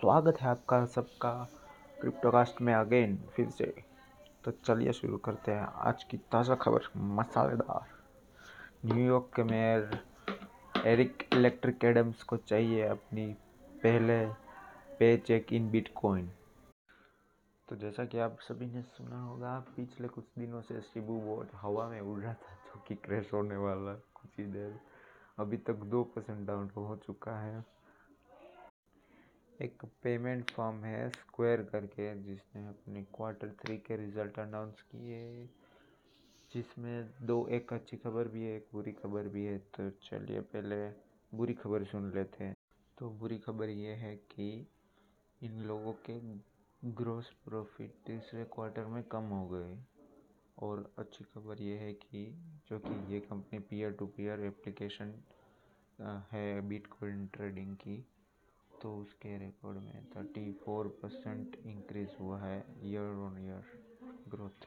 स्वागत है आपका सबका क्रिप्टोकास्ट में अगेन फिर से। तो चलिए शुरू करते हैं आज की ताज़ा खबर, मसालेदार। न्यूयॉर्क के मेयर एरिक इलेक्ट्रिक एडम्स को चाहिए अपनी पहले पे चेक इन बिटकॉइन। तो जैसा कि आप सभी ने सुना होगा, पिछले कुछ दिनों से शिबू बोर्ड हवा में उड़ रहा था, जो कि क्रैश होने वाला कुछ ही देर। अभी तक दो परसेंट डाउन हो चुका है। एक पेमेंट फॉर्म है स्क्वायर करके, जिसने अपने क्वार्टर थ्री के रिज़ल्ट अनाउंस किए। जिसमें दो, एक अच्छी खबर भी है, एक बुरी खबर भी है। तो चलिए पहले बुरी खबर सुन लेते हैं। तो बुरी खबर ये है कि इन लोगों के ग्रोस प्रॉफिट तीसरे क्वार्टर में कम हो गए। और अच्छी खबर ये है कि जो कि ये company peer to peer application है बिटकॉइन ट्रेडिंग की। तो उसके रिकॉर्ड में थर्टी फोर परसेंट इंक्रीज हुआ है ईयर ऑन ईयर ग्रोथ